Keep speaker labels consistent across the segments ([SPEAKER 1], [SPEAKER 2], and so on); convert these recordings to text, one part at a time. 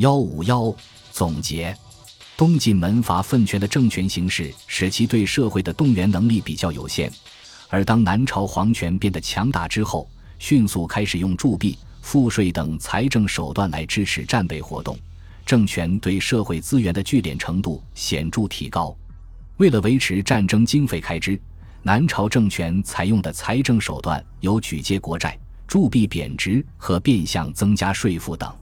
[SPEAKER 1] 幺五幺总结：东晋门阀分权的政权形式，使其对社会的动员能力比较有限；而当南朝皇权变得强大之后，迅速开始用铸币、赋税等财政手段来支持战备活动，政权对社会资源的聚敛程度显著提高。为了维持战争经费开支，南朝政权采用的财政手段有举借国债。铸币贬值和变相增加税负等，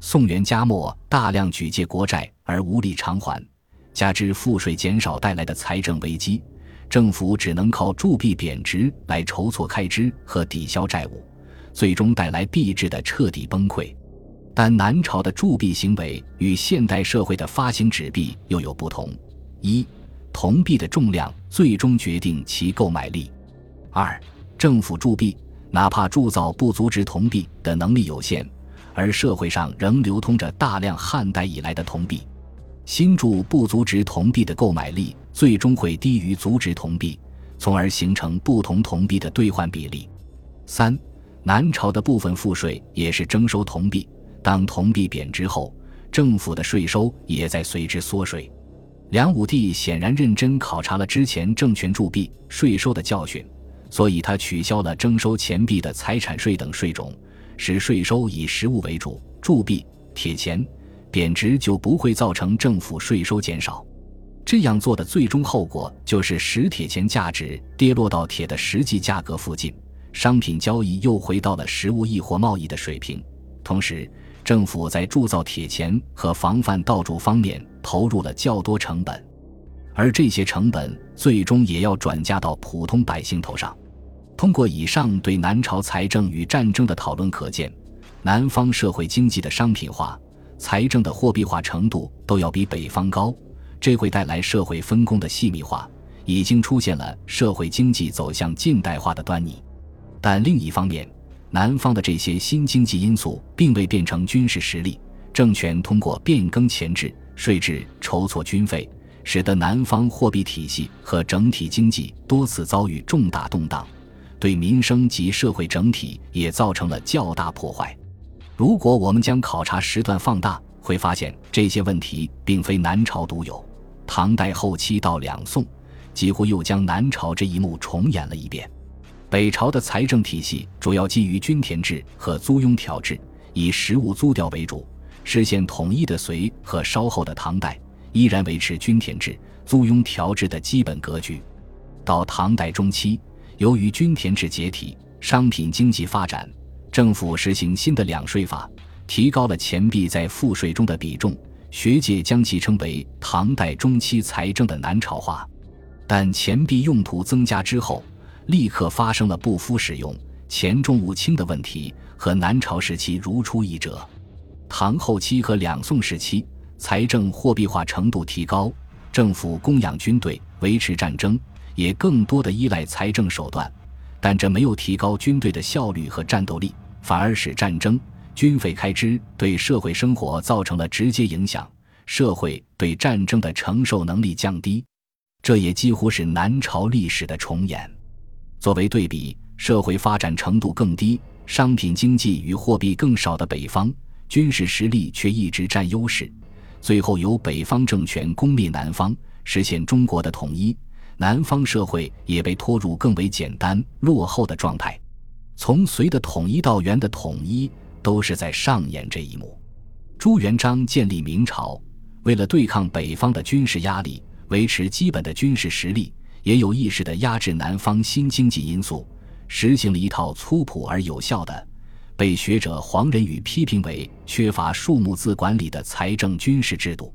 [SPEAKER 1] 宋元嘉末大量举借国债而无力偿还，加之赋税减少带来的财政危机，政府只能靠铸币贬值来筹措开支和抵消债务，最终带来币制的彻底崩溃。但南朝的铸币行为与现代社会的发行纸币又有不同：一、铜币的重量最终决定其购买力；二、政府铸币。哪怕铸造不足值铜币的能力有限，而社会上仍流通着大量汉代以来的铜币，新铸不足值铜币的购买力最终会低于足值铜币，从而形成不同铜币的兑换比例。三，南朝的部分赋税也是征收铜币，当铜币贬值后，政府的税收也在随之缩水。梁武帝显然认真考察了之前政权铸币税收的教训。所以，他取消了征收钱币的财产税等税种，使税收以实物为主。铸币、铁钱贬值就不会造成政府税收减少。这样做的最终后果就是使铁钱价值跌落到铁的实际价格附近，商品交易又回到了实物易货贸易的水平。同时，政府在铸造铁钱和防范盗铸方面投入了较多成本。而这些成本最终也要转嫁到普通百姓头上。通过以上对南朝财政与战争的讨论可见，南方社会经济的商品化、财政的货币化程度都要比北方高，这会带来社会分工的细密化，已经出现了社会经济走向近代化的端倪。但另一方面，南方的这些新经济因素并未变成军事实力，政权通过变更钱制、税制筹措军费。使得南方货币体系和整体经济多次遭遇重大动荡，对民生及社会整体也造成了较大破坏。如果我们将考察时段放大，会发现这些问题并非南朝独有。唐代后期到两宋，几乎又将南朝这一幕重演了一遍。北朝的财政体系主要基于均田制和租庸调制，以实物租调为主，实现统一的隋和稍后的唐代。依然维持均田制、租庸调制的基本格局。到唐代中期，由于均田制解体，商品经济发展，政府实行新的两税法，提高了钱币在赋税中的比重。学界将其称为唐代中期财政的南朝化。但钱币用途增加之后，立刻发生了不敷使用、钱重物轻的问题，和南朝时期如出一辙。唐后期和两宋时期。财政货币化程度提高，政府供养军队、维持战争，也更多的依赖财政手段，但这没有提高军队的效率和战斗力，反而使战争军费开支对社会生活造成了直接影响，社会对战争的承受能力降低，这也几乎是南朝历史的重演。作为对比，社会发展程度更低、商品经济与货币更少的北方，军事实力却一直占优势。最后由北方政权攻灭南方，实现中国的统一。南方社会也被拖入更为简单落后的状态。从隋的统一到元的统一，都是在上演这一幕。朱元璋建立明朝，为了对抗北方的军事压力，维持基本的军事实力，也有意识地压制南方新经济因素，实行了一套粗朴而有效的。被学者黄仁宇批评为缺乏数目字管理的财政军事制度，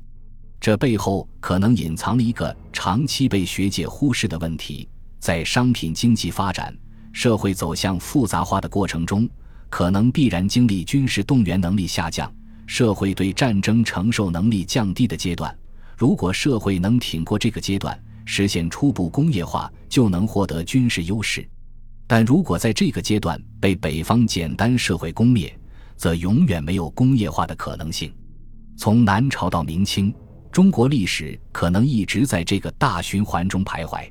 [SPEAKER 1] 这背后可能隐藏了一个长期被学界忽视的问题：在商品经济发展、社会走向复杂化的过程中，可能必然经历军事动员能力下降、社会对战争承受能力降低的阶段。如果社会能挺过这个阶段，实现初步工业化，就能获得军事优势。但如果在这个阶段被北方简单社会攻灭，则永远没有工业化的可能性。从南朝到明清，中国历史可能一直在这个大循环中徘徊。